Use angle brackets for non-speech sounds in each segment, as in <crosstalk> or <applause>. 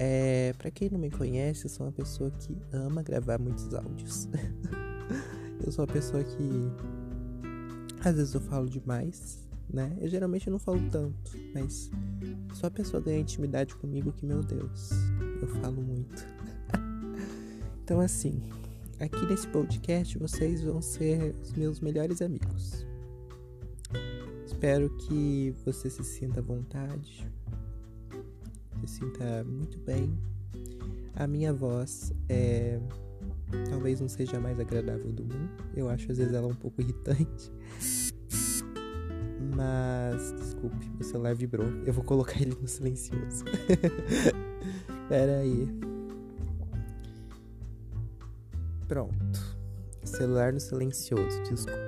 É, para quem não me conhece, eu sou uma pessoa que ama gravar muitos áudios. <laughs> eu sou uma pessoa que às vezes eu falo demais, né? Eu geralmente não falo tanto, mas só a pessoa ganha intimidade comigo que, meu Deus, eu falo muito. <laughs> então assim, aqui nesse podcast vocês vão ser os meus melhores amigos. Espero que você se sinta à vontade, sinta muito bem. A minha voz é talvez não seja a mais agradável do mundo. Eu acho às vezes ela um pouco irritante. Mas desculpe, meu celular vibrou. Eu vou colocar ele no silencioso. <laughs> Pera aí. Pronto. Celular no silencioso, desculpe.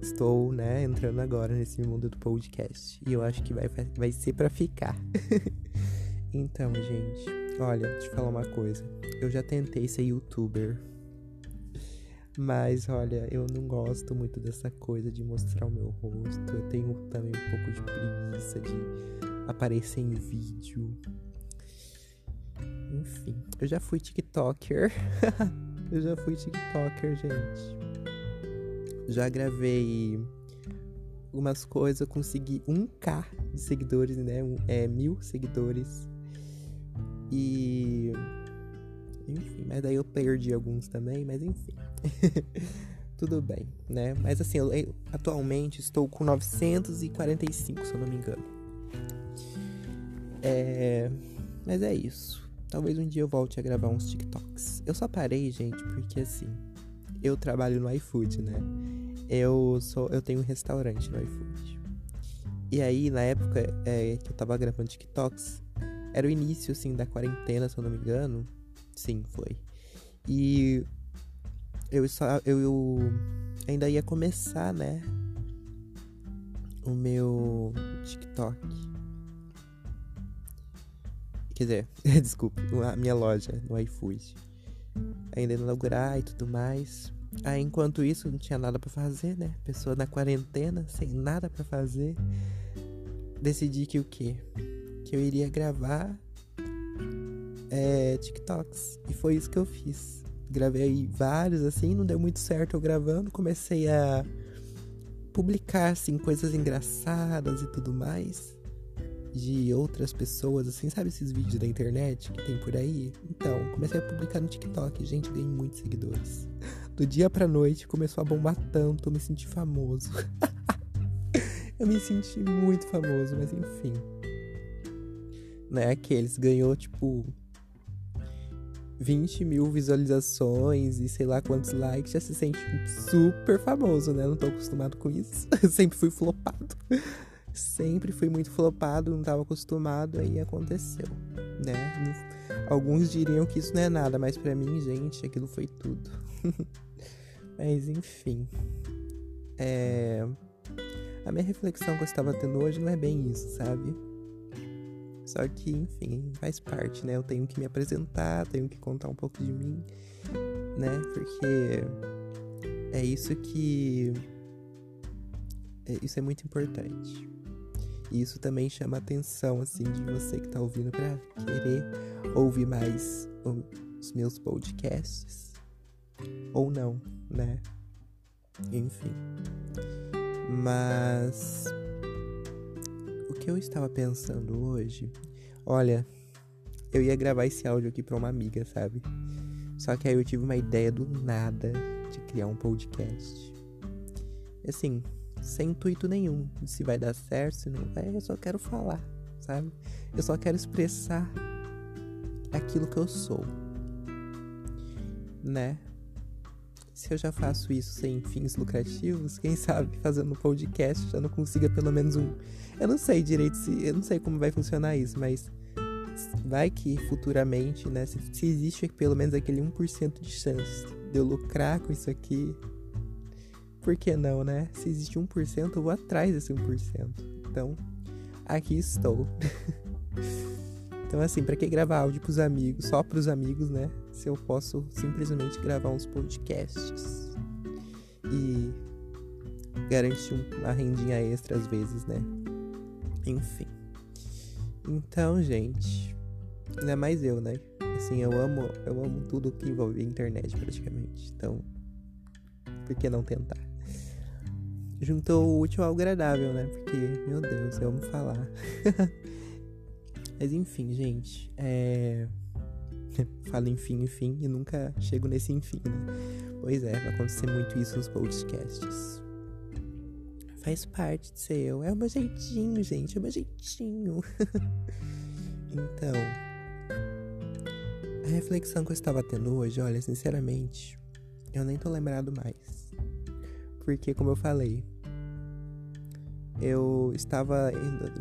Estou, né, entrando agora nesse mundo do podcast. E eu acho que vai, vai ser para ficar. <laughs> Então, gente, olha, eu falar uma coisa. Eu já tentei ser youtuber. Mas olha, eu não gosto muito dessa coisa de mostrar o meu rosto. Eu tenho também um pouco de preguiça de aparecer em vídeo. Enfim, eu já fui TikToker. <laughs> eu já fui TikToker, gente. Já gravei algumas coisas, consegui 1k de seguidores, né? Um, é, mil seguidores e. Enfim, mas daí eu perdi alguns também, mas enfim. <laughs> Tudo bem, né? Mas assim, eu, eu, atualmente estou com 945, se eu não me engano. É. Mas é isso. Talvez um dia eu volte a gravar uns TikToks. Eu só parei, gente, porque assim. Eu trabalho no iFood, né? Eu sou, eu tenho um restaurante no iFood. E aí, na época é, que eu tava gravando TikToks, era o início, assim, da quarentena, se eu não me engano. Sim, foi. E eu, eu ainda ia começar, né? O meu TikTok. Quer dizer, <laughs> desculpe, a minha loja no iFood. Ainda inaugurar e tudo mais. Aí, enquanto isso, não tinha nada para fazer, né? Pessoa na quarentena, sem nada para fazer. Decidi que o quê? Que eu iria gravar é, TikToks. E foi isso que eu fiz. Gravei vários assim, não deu muito certo eu gravando. Comecei a publicar assim coisas engraçadas e tudo mais de outras pessoas, assim, sabe esses vídeos da internet que tem por aí? Então, comecei a publicar no TikTok, gente, ganhei muitos seguidores. Do dia pra noite começou a bombar tanto, eu me senti famoso. <laughs> eu me senti muito famoso, mas enfim né? Que eles ganhou, tipo, 20 mil visualizações e sei lá quantos likes, já se sente super famoso, né? Não tô acostumado com isso. <laughs> Sempre fui flopado. Sempre fui muito flopado, não tava acostumado, aí aconteceu, né? Alguns diriam que isso não é nada, mas para mim, gente, aquilo foi tudo. <laughs> mas enfim. É... A minha reflexão que eu estava tendo hoje não é bem isso, sabe? Só que, enfim, faz parte, né? Eu tenho que me apresentar, tenho que contar um pouco de mim, né? Porque é isso que. É, isso é muito importante. E isso também chama a atenção, assim, de você que tá ouvindo pra querer ouvir mais os meus podcasts. Ou não, né? Enfim. Mas que eu estava pensando hoje, olha, eu ia gravar esse áudio aqui para uma amiga, sabe? Só que aí eu tive uma ideia do nada de criar um podcast. Assim, sem intuito nenhum de se vai dar certo, se não vai, eu só quero falar, sabe? Eu só quero expressar aquilo que eu sou, né? Se eu já faço isso sem fins lucrativos, quem sabe fazendo um podcast já não consiga pelo menos um. Eu não sei direito se. Eu não sei como vai funcionar isso, mas vai que futuramente, né? Se, se existe pelo menos aquele 1% de chance de eu lucrar com isso aqui. Por que não, né? Se existe 1%, eu vou atrás desse 1%. Então, aqui estou. <laughs> Então, assim, para que gravar áudio pros amigos, só pros amigos, né? Se eu posso simplesmente gravar uns podcasts e garantir uma rendinha extra às vezes, né? Enfim. Então, gente, ainda mais eu, né? Assim, eu amo, eu amo tudo que envolve internet praticamente. Então, por que não tentar? Juntou o útil ao agradável, né? Porque, meu Deus, eu amo falar. <laughs> Mas enfim, gente, é. <laughs> Falo enfim, enfim, e nunca chego nesse enfim, né? Pois é, vai acontecer muito isso nos podcasts. Faz parte de ser eu. É o meu jeitinho, gente, é o meu jeitinho. <laughs> então, a reflexão que eu estava tendo hoje, olha, sinceramente, eu nem tô lembrado mais. Porque, como eu falei, eu estava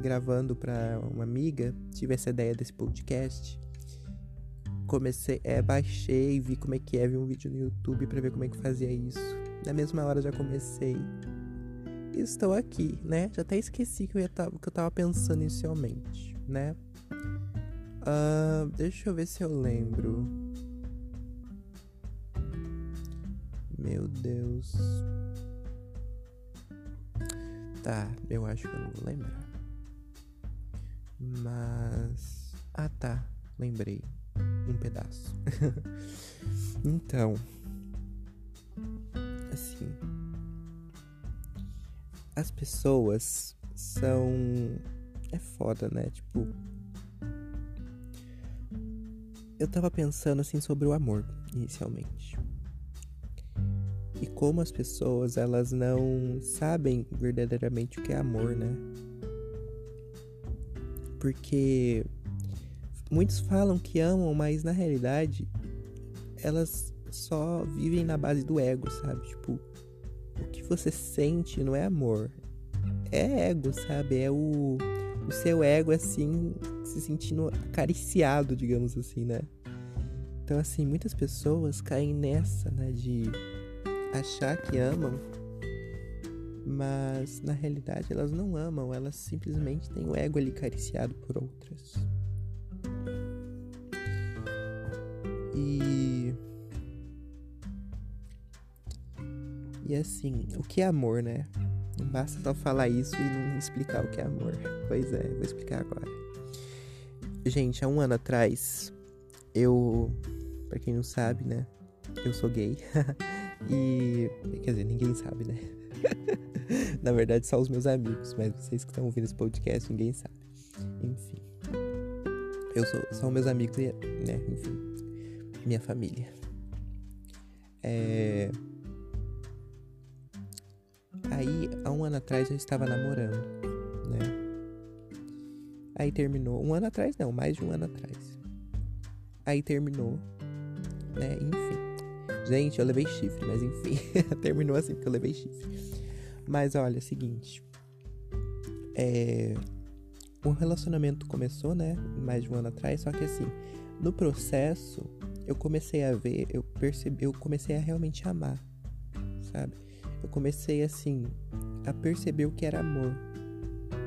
gravando para uma amiga, tive essa ideia desse podcast. Comecei, é, baixei, vi como é que é, vi um vídeo no YouTube para ver como é que fazia isso. Na mesma hora já comecei. E estou aqui, né? Já até esqueci que eu, ia que eu tava pensando inicialmente, né? Uh, deixa eu ver se eu lembro. Meu Deus. Tá, eu acho que eu não vou lembrar. Mas. Ah, tá. Lembrei. Um pedaço. <laughs> então. Assim. As pessoas são. É foda, né? Tipo. Eu tava pensando assim sobre o amor, inicialmente e como as pessoas elas não sabem verdadeiramente o que é amor, né? Porque muitos falam que amam, mas na realidade elas só vivem na base do ego, sabe? Tipo, o que você sente não é amor, é ego, sabe? É o, o seu ego assim se sentindo acariciado, digamos assim, né? Então, assim, muitas pessoas caem nessa, né? De achar que amam, mas na realidade elas não amam, elas simplesmente têm o ego ali cariciado por outras. E. E assim, o que é amor, né? Não basta só falar isso e não explicar o que é amor. Pois é, vou explicar agora. Gente, há um ano atrás, eu. Pra quem não sabe, né? Eu sou gay. <laughs> E. Quer dizer, ninguém sabe, né? <laughs> Na verdade, só os meus amigos, mas vocês que estão ouvindo esse podcast, ninguém sabe. Enfim. Eu sou só meus amigos e, né? Enfim. Minha família. É. Aí, há um ano atrás, eu estava namorando, né? Aí terminou. Um ano atrás, não, mais de um ano atrás. Aí terminou, né? Enfim. Gente, eu levei chifre, mas enfim, <laughs> terminou assim porque eu levei chifre. Mas olha, é o seguinte. É. O relacionamento começou, né? Mais de um ano atrás, só que assim, no processo, eu comecei a ver, eu percebi, eu comecei a realmente amar, sabe? Eu comecei assim a perceber o que era amor,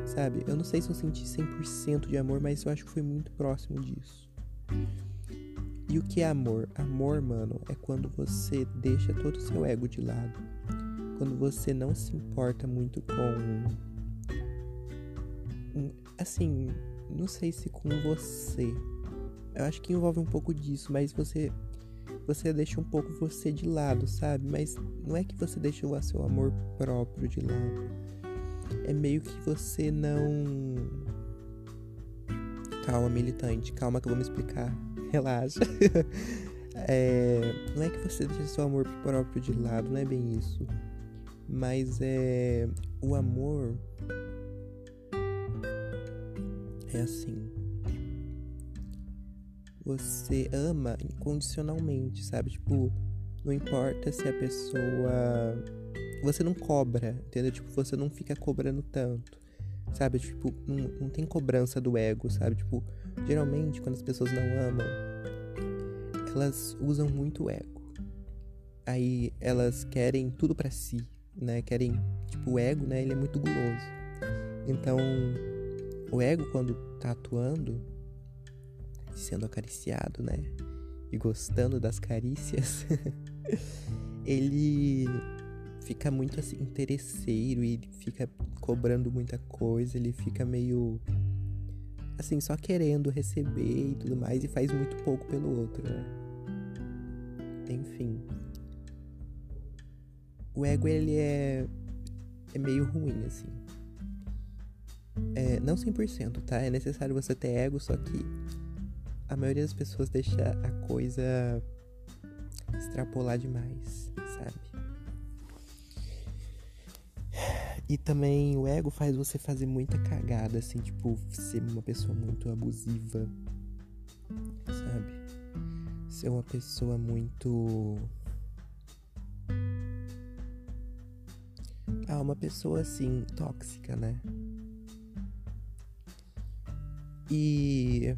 sabe? Eu não sei se eu senti 100% de amor, mas eu acho que foi muito próximo disso. E o que é amor? Amor, mano, é quando você deixa todo o seu ego de lado. Quando você não se importa muito com. Assim, não sei se com você. Eu acho que envolve um pouco disso, mas você. Você deixa um pouco você de lado, sabe? Mas não é que você deixa o seu amor próprio de lado. É meio que você não. Calma, militante, calma que eu vou me explicar <laughs> relaxa. <laughs> é, não é que você deixa seu amor próprio de lado, não é bem isso. Mas é. O amor. É assim. Você ama incondicionalmente, sabe? Tipo, não importa se a pessoa. Você não cobra, entendeu? Tipo, você não fica cobrando tanto. Sabe? Tipo, não, não tem cobrança do ego, sabe? Tipo, geralmente quando as pessoas não amam, elas usam muito o ego. Aí elas querem tudo para si, né? Querem, tipo, o ego, né? Ele é muito guloso. Então, o ego quando tá atuando, sendo acariciado, né? E gostando das carícias, <laughs> ele fica muito assim interesseiro e fica cobrando muita coisa, ele fica meio assim, só querendo receber e tudo mais e faz muito pouco pelo outro, né? Enfim. O ego, ele é, é meio ruim, assim. É, não 100%, tá? É necessário você ter ego, só que a maioria das pessoas deixa a coisa extrapolar demais, sabe? E também o ego faz você fazer muita cagada, assim, tipo, ser uma pessoa muito abusiva, sabe? Ser uma pessoa muito. Ah, uma pessoa assim, tóxica, né? E.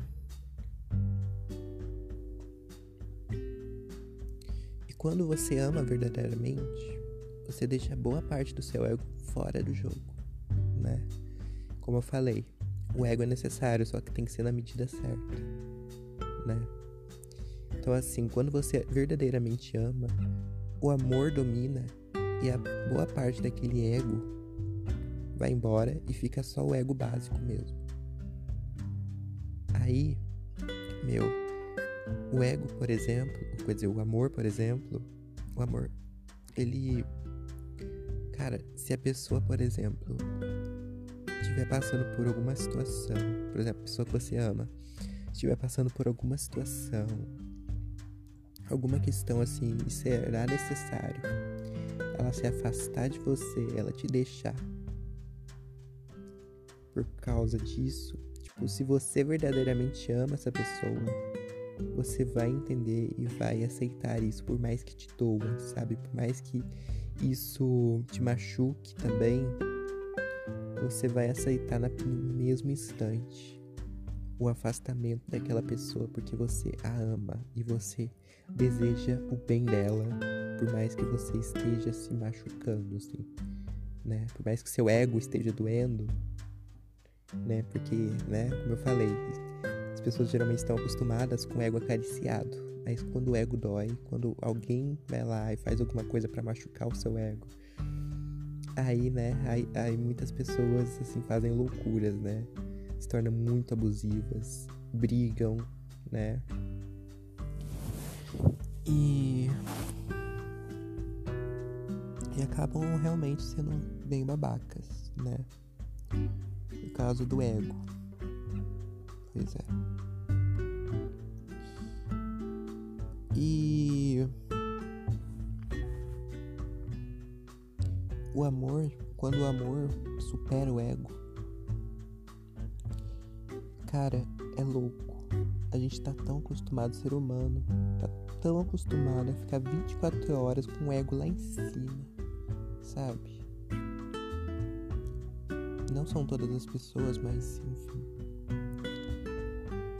quando você ama verdadeiramente, você deixa boa parte do seu ego fora do jogo, né? Como eu falei, o ego é necessário, só que tem que ser na medida certa, né? Então, assim, quando você verdadeiramente ama, o amor domina e a boa parte daquele ego vai embora e fica só o ego básico mesmo. Aí, meu, o ego, por exemplo, quer dizer, o amor, por exemplo, o amor, ele Cara, se a pessoa, por exemplo, estiver passando por alguma situação, por exemplo, a pessoa que você ama, estiver passando por alguma situação, alguma questão assim, e será necessário ela se afastar de você, ela te deixar por causa disso, tipo, se você verdadeiramente ama essa pessoa, você vai entender e vai aceitar isso, por mais que te doa, sabe? Por mais que isso te machuque também, você vai aceitar no mesmo instante o afastamento daquela pessoa porque você a ama e você deseja o bem dela, por mais que você esteja se machucando, assim, né? Por mais que seu ego esteja doendo, né? Porque, né? Como eu falei, pessoas geralmente estão acostumadas com o ego acariciado. Mas quando o ego dói, quando alguém vai lá e faz alguma coisa para machucar o seu ego, aí, né, aí, aí muitas pessoas, assim, fazem loucuras, né? Se tornam muito abusivas, brigam, né? E. E acabam realmente sendo bem babacas, né? No caso do ego. Pois é. Amor, quando o amor supera o ego, cara, é louco. A gente tá tão acostumado, ser humano, tá tão acostumado a ficar 24 horas com o ego lá em cima, sabe? Não são todas as pessoas, mas enfim.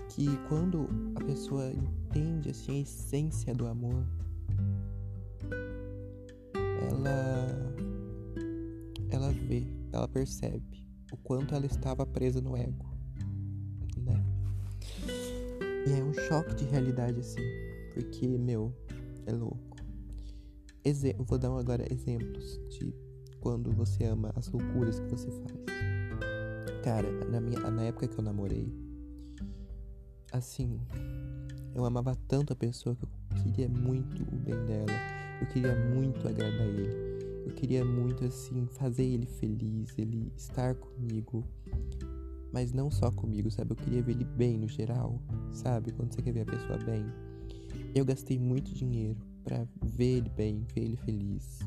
Que quando a pessoa entende assim a essência do amor, ela ela percebe o quanto ela estava presa no ego, né? E é um choque de realidade assim, porque meu, é louco. Exe vou dar agora exemplos de quando você ama as loucuras que você faz. Cara, na minha na época que eu namorei, assim, eu amava tanto a pessoa que eu queria muito o bem dela. Eu queria muito agradar ele. Eu queria muito, assim, fazer ele feliz, ele estar comigo. Mas não só comigo, sabe? Eu queria ver ele bem no geral, sabe? Quando você quer ver a pessoa bem. Eu gastei muito dinheiro para ver ele bem, ver ele feliz.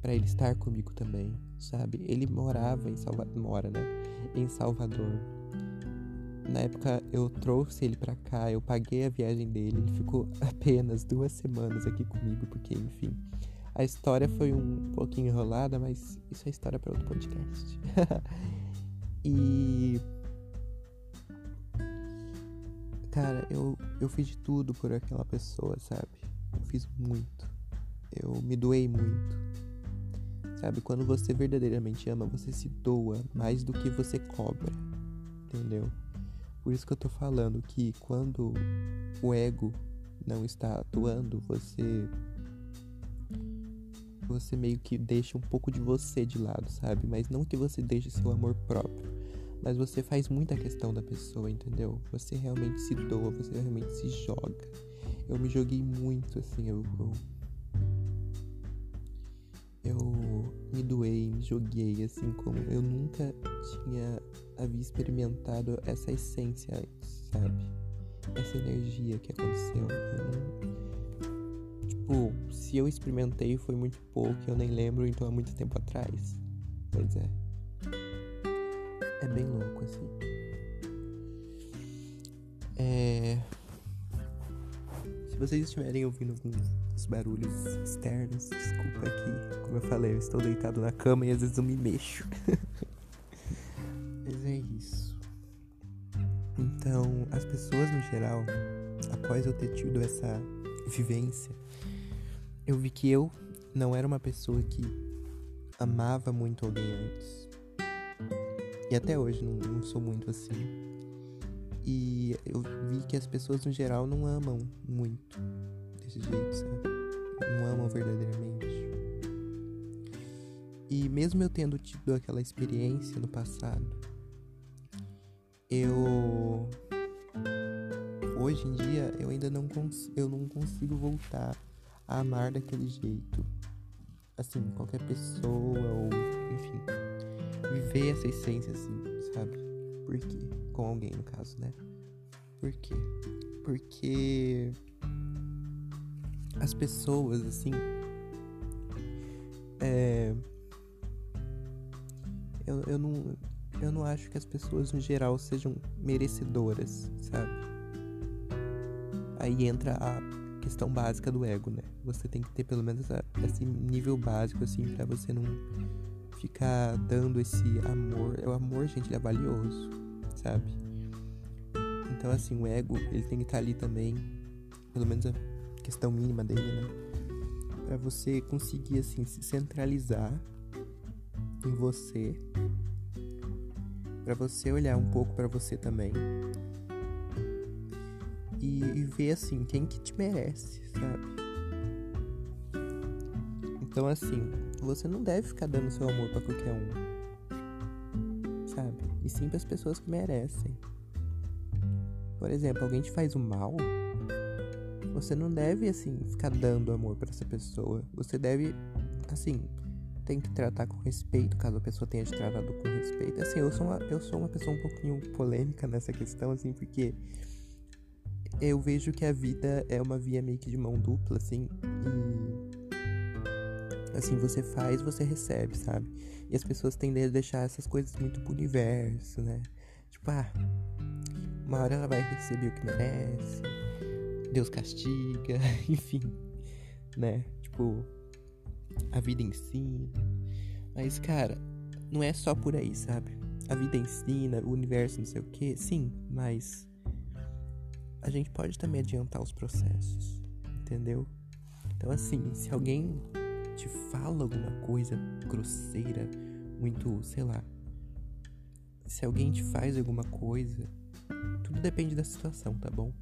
para ele estar comigo também, sabe? Ele morava em Salvador, mora, né? Em Salvador. Na época eu trouxe ele para cá, eu paguei a viagem dele, ele ficou <laughs> apenas duas semanas aqui comigo, porque enfim. A história foi um pouquinho enrolada, mas isso é história para outro podcast. <laughs> e. Cara, eu, eu fiz de tudo por aquela pessoa, sabe? Eu fiz muito. Eu me doei muito. Sabe? Quando você verdadeiramente ama, você se doa mais do que você cobra. Entendeu? Por isso que eu tô falando que quando o ego não está atuando, você você meio que deixa um pouco de você de lado, sabe? Mas não que você deixe seu amor próprio, Mas você faz muita questão da pessoa, entendeu? Você realmente se doa, você realmente se joga. Eu me joguei muito, assim, eu, eu eu me doei, me joguei, assim como eu nunca tinha havia experimentado essa essência antes, sabe? Essa energia que aconteceu. Não... Tipo, se eu experimentei foi muito pouco, eu nem lembro, então há muito tempo atrás. Pois é. É bem louco, assim. É. Se vocês estiverem ouvindo alguns barulhos externos, desculpa aqui. Como eu falei, eu estou deitado na cama e às vezes eu me mexo. <laughs> Mas é isso. Então, as pessoas no geral, após eu ter tido essa vivência, eu vi que eu não era uma pessoa que amava muito alguém antes. E até hoje não, não sou muito assim. E eu vi que as pessoas no geral não amam muito desse jeito, sabe? Não amam verdadeiramente. E mesmo eu tendo tido aquela experiência no passado, eu hoje em dia eu ainda não consigo, eu não consigo voltar a amar daquele jeito. Assim, qualquer pessoa ou enfim, viver essa essência assim, sabe? Por quê? Com alguém, no caso, né? Por quê? Porque as pessoas, assim. É. Eu, eu, não, eu não acho que as pessoas no geral sejam merecedoras, sabe? Aí entra a questão básica do ego, né? Você tem que ter pelo menos esse nível básico, assim, para você não ficar dando esse amor. O amor, gente, ele é valioso, sabe? Então, assim, o ego, ele tem que estar ali também, pelo menos a questão mínima dele, né? Pra você conseguir, assim, se centralizar em você, para você olhar um pouco para você também e, e ver, assim, quem que te merece, sabe? Então, assim, você não deve ficar dando seu amor para qualquer um. Sabe? E sim para as pessoas que merecem. Por exemplo, alguém te faz o mal, você não deve assim ficar dando amor para essa pessoa. Você deve assim, tem que tratar com respeito, caso a pessoa tenha te tratado com respeito. Assim, eu sou uma, eu sou uma pessoa um pouquinho polêmica nessa questão assim, porque eu vejo que a vida é uma via meio que de mão dupla, assim, e Assim, você faz, você recebe, sabe? E as pessoas tendem a deixar essas coisas muito pro universo, né? Tipo, ah, uma hora ela vai receber o que merece, Deus castiga, <laughs> enfim, né? Tipo, a vida ensina. Mas, cara, não é só por aí, sabe? A vida ensina, o universo não sei o que, sim, mas a gente pode também adiantar os processos, entendeu? Então, assim, se alguém te fala alguma coisa grosseira, muito, sei lá. Se alguém te faz alguma coisa, tudo depende da situação, tá bom?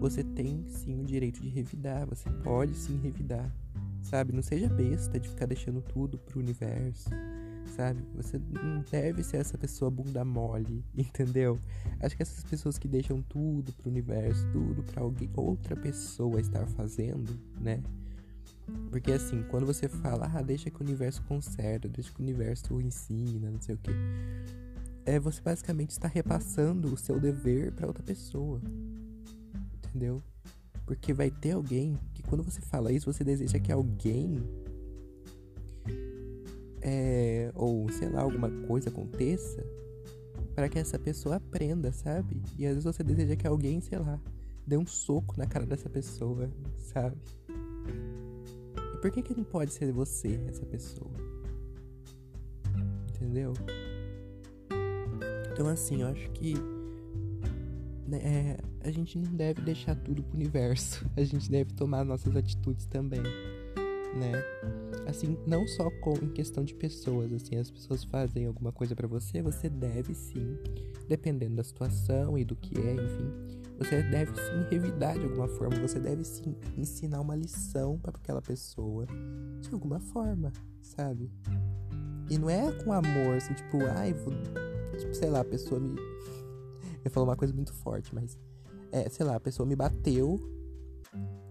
Você tem sim o direito de revidar, você pode sim revidar, sabe? Não seja besta de ficar deixando tudo pro universo, sabe? Você não deve ser essa pessoa bunda mole, <laughs> entendeu? Acho que essas pessoas que deixam tudo pro universo, tudo para alguém, outra pessoa estar fazendo, né? Porque assim, quando você fala, ah, deixa que o universo conserta, deixa que o universo ensina, não sei o que. É, você basicamente está repassando o seu dever para outra pessoa. Entendeu? Porque vai ter alguém que quando você fala isso, você deseja que alguém é, ou sei lá, alguma coisa aconteça para que essa pessoa aprenda, sabe? E às vezes você deseja que alguém, sei lá, dê um soco na cara dessa pessoa, sabe? por que, que não pode ser você, essa pessoa? Entendeu? Então, assim, eu acho que né, é, a gente não deve deixar tudo pro universo. <laughs> A gente deve tomar nossas atitudes também, né? Assim, não só com em questão de pessoas, assim, as pessoas fazem alguma coisa para você, você deve sim, dependendo da situação e do que é, enfim, você deve sim revidar de alguma forma, você deve sim ensinar uma lição para aquela pessoa de alguma forma, sabe? E não é com amor, assim, tipo, ai, vou tipo, sei lá, a pessoa me. <laughs> Eu falo uma coisa muito forte, mas. É, sei lá, a pessoa me bateu.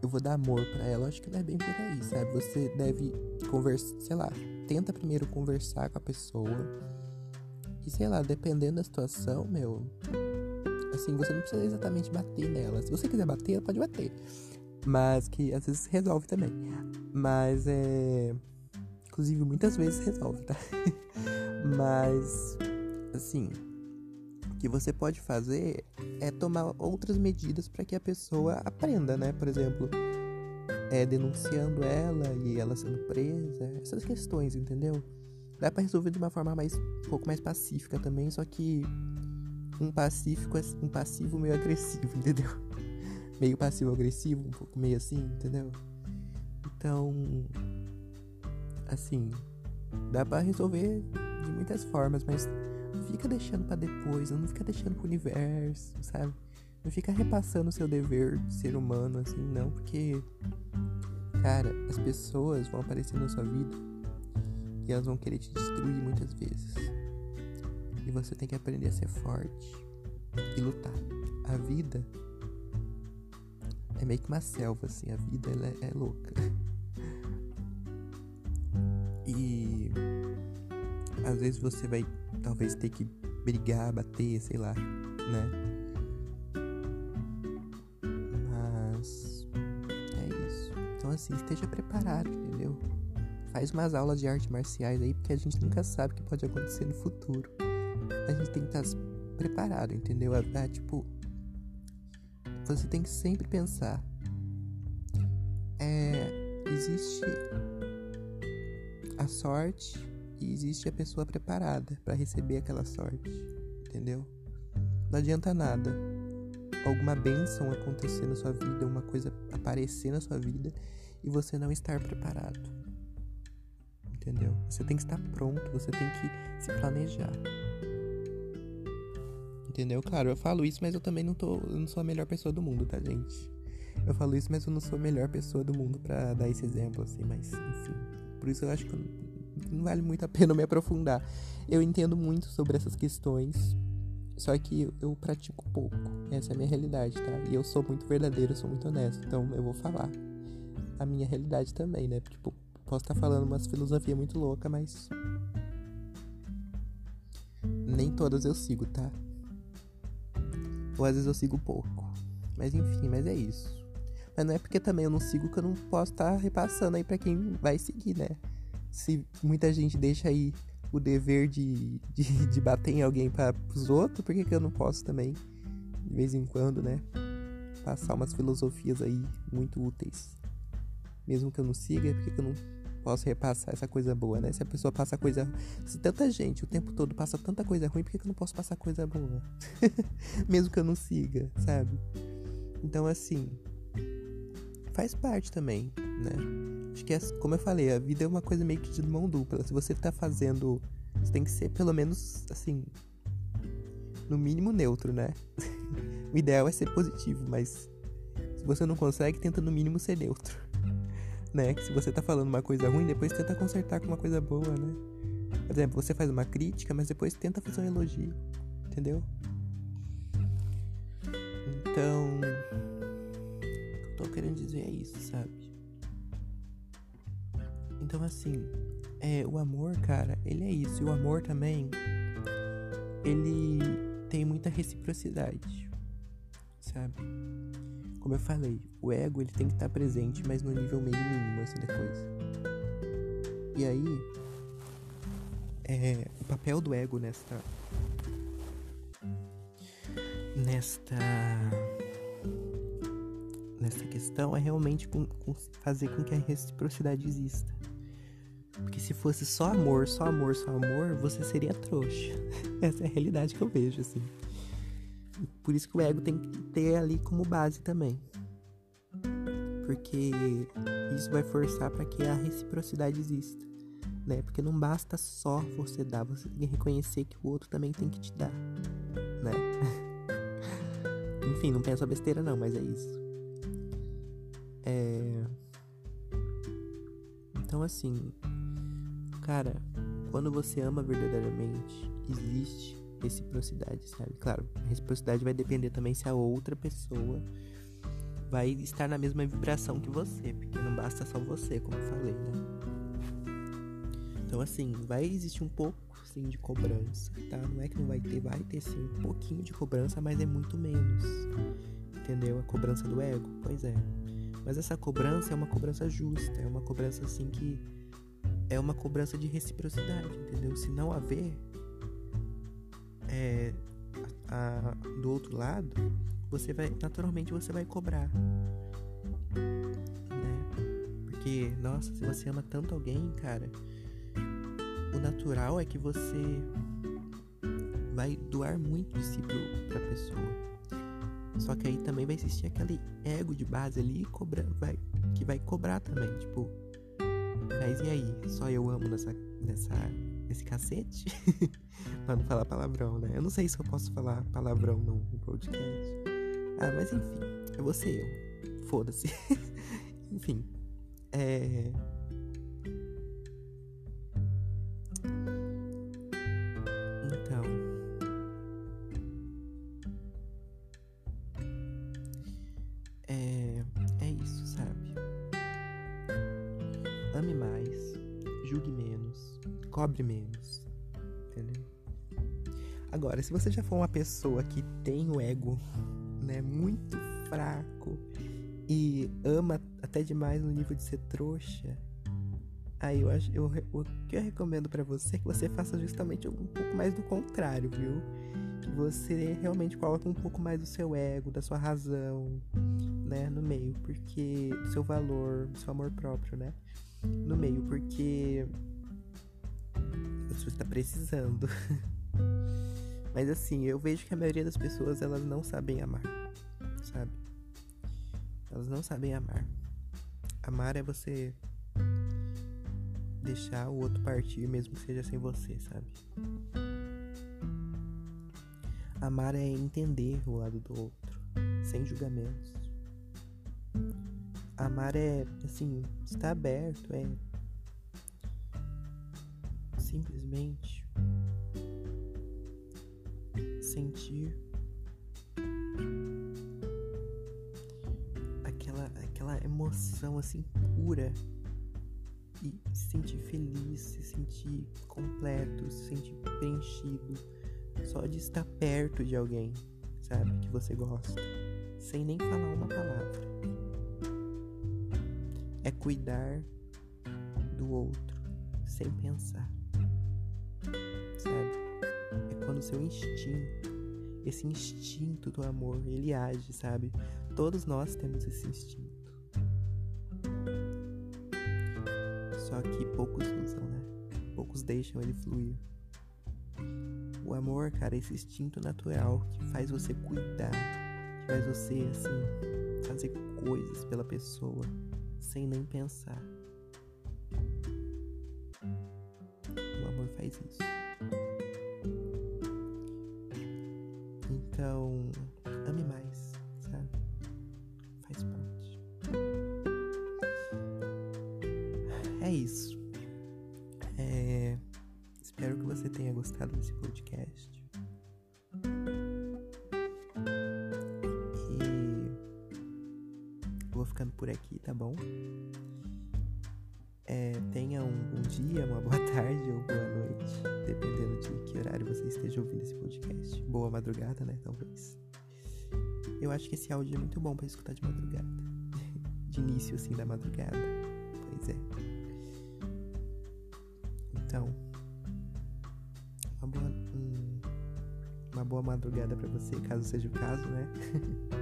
Eu vou dar amor para ela. Acho que não é bem por aí, sabe? Você deve conversar, sei lá, tenta primeiro conversar com a pessoa. E sei lá, dependendo da situação, meu. Assim, você não precisa exatamente bater nela. Se você quiser bater, pode bater. Mas que às vezes resolve também. Mas é. Inclusive, muitas vezes resolve, tá? <laughs> Mas, assim, que você pode fazer é tomar outras medidas para que a pessoa aprenda, né? Por exemplo, é denunciando ela e ela sendo presa, essas questões, entendeu? Dá para resolver de uma forma mais um pouco mais pacífica também, só que um pacífico é um passivo meio agressivo, <laughs> entendeu? Meio passivo agressivo, um pouco meio assim, entendeu? Então, assim, dá para resolver de muitas formas, mas fica deixando para depois, não fica deixando pro universo, sabe? Não fica repassando o seu dever de ser humano assim, não, porque cara, as pessoas vão aparecer na sua vida e elas vão querer te destruir muitas vezes. E você tem que aprender a ser forte e lutar. A vida é meio que uma selva, assim. A vida ela é, é louca. <laughs> E às vezes você vai talvez ter que brigar, bater, sei lá, né? Mas é isso. Então assim, esteja preparado, entendeu? Faz umas aulas de artes marciais aí, porque a gente nunca sabe o que pode acontecer no futuro. A gente tem que estar preparado, entendeu? Ah, tipo, você tem que sempre pensar. É, existe a sorte e existe a pessoa preparada para receber aquela sorte, entendeu? Não adianta nada alguma bênção acontecer na sua vida, uma coisa aparecer na sua vida e você não estar preparado. Entendeu? Você tem que estar pronto, você tem que se planejar. Entendeu? Claro, eu falo isso, mas eu também não tô, eu não sou a melhor pessoa do mundo, tá, gente? Eu falo isso, mas eu não sou a melhor pessoa do mundo para dar esse exemplo assim, mas enfim. Por isso eu acho que não vale muito a pena me aprofundar. Eu entendo muito sobre essas questões, só que eu pratico pouco. Essa é a minha realidade, tá? E eu sou muito verdadeiro, eu sou muito honesto, então eu vou falar a minha realidade também, né? Tipo, posso estar falando umas filosofia muito louca, mas nem todas eu sigo, tá? Ou às vezes eu sigo pouco. Mas enfim, mas é isso. Mas não é porque também eu não sigo que eu não posso estar repassando aí para quem vai seguir, né? Se muita gente deixa aí o dever de, de, de bater em alguém para os outros, por que, que eu não posso também, de vez em quando, né? Passar umas filosofias aí muito úteis. Mesmo que eu não siga, por que, que eu não posso repassar essa coisa boa, né? Se a pessoa passa coisa. Se tanta gente o tempo todo passa tanta coisa ruim, por que, que eu não posso passar coisa boa? <laughs> Mesmo que eu não siga, sabe? Então, assim, faz parte também, né? Acho que é, como eu falei, a vida é uma coisa meio que de mão dupla. Se você tá fazendo, você tem que ser pelo menos assim, no mínimo neutro, né? <laughs> o ideal é ser positivo, mas se você não consegue, tenta no mínimo ser neutro. <laughs> Né? Que se você tá falando uma coisa ruim, depois tenta consertar com uma coisa boa, né? Por exemplo, você faz uma crítica, mas depois tenta fazer um elogio, entendeu? Então, tô querendo dizer é isso, sabe? Então, assim, é, o amor, cara, ele é isso. E o amor também, ele tem muita reciprocidade, sabe? Como eu falei, o ego ele tem que estar presente, mas no nível meio mínimo, assim, da coisa. E aí, é, o papel do ego nesta. Nesta nessa questão é realmente com, com fazer com que a reciprocidade exista. Se fosse só amor, só amor, só amor, você seria trouxa. <laughs> Essa é a realidade que eu vejo, assim. Por isso que o ego tem que ter ali como base também. Porque isso vai forçar para que a reciprocidade exista. Né? Porque não basta só você dar, você tem que reconhecer que o outro também tem que te dar. Né? <laughs> Enfim, não pensa besteira não, mas é isso. É... Então, assim, cara, quando você ama verdadeiramente, existe reciprocidade, sabe? Claro, a reciprocidade vai depender também se a outra pessoa vai estar na mesma vibração que você, porque não basta só você, como eu falei, né? Então, assim, vai existir um pouco, sim, de cobrança, tá? Não é que não vai ter, vai ter, sim, um pouquinho de cobrança, mas é muito menos, entendeu? A cobrança do ego, pois é. Mas essa cobrança é uma cobrança justa, é uma cobrança, assim, que é uma cobrança de reciprocidade, entendeu? Se não haver é, a, a, do outro lado, você vai naturalmente você vai cobrar, né? Porque nossa, se você ama tanto alguém, cara, o natural é que você vai doar muito de si para a pessoa. Só que aí também vai existir aquele ego de base ali cobra, vai, que vai cobrar também, tipo, mas e aí? Só eu amo nessa, nessa, nesse cacete? <laughs> pra não falar palavrão, né? Eu não sei se eu posso falar palavrão no, no podcast. Ah, mas enfim, é você eu. Foda-se. <laughs> enfim. É. se você já for uma pessoa que tem o ego, né, muito fraco e ama até demais no nível de ser trouxa, aí eu acho, eu, o que eu recomendo para você é que você faça justamente um pouco mais do contrário, viu? Que você realmente coloque um pouco mais do seu ego, da sua razão, né, no meio, porque do seu valor, do seu amor próprio, né? No meio, porque você está precisando. <laughs> Mas assim, eu vejo que a maioria das pessoas elas não sabem amar, sabe? Elas não sabem amar. Amar é você deixar o outro partir, mesmo que seja sem você, sabe? Amar é entender o lado do outro, sem julgamentos. Amar é, assim, estar aberto, é simplesmente sentir. Aquela, aquela emoção assim pura. E se sentir feliz, se sentir completo, se sentir preenchido. Só de estar perto de alguém, sabe, que você gosta, sem nem falar uma palavra. É cuidar do outro sem pensar, Seu instinto, esse instinto do amor, ele age, sabe? Todos nós temos esse instinto. Só que poucos usam, né? Poucos deixam ele fluir. O amor, cara, é esse instinto natural que faz você cuidar, que faz você, assim, fazer coisas pela pessoa sem nem pensar. O amor faz isso. É isso. É... Espero que você tenha gostado desse podcast. vou ficando por aqui, tá bom? É, tenha um bom dia, uma boa <laughs> tarde ou boa noite, dependendo de que horário você esteja ouvindo esse podcast. Boa madrugada, né? Talvez. Eu acho que esse áudio é muito bom para escutar de madrugada. <laughs> De início, assim, da madrugada. Madrugada para você, caso seja o caso, né? <laughs>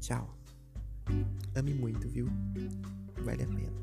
Tchau. Ame muito, viu? Vale a pena.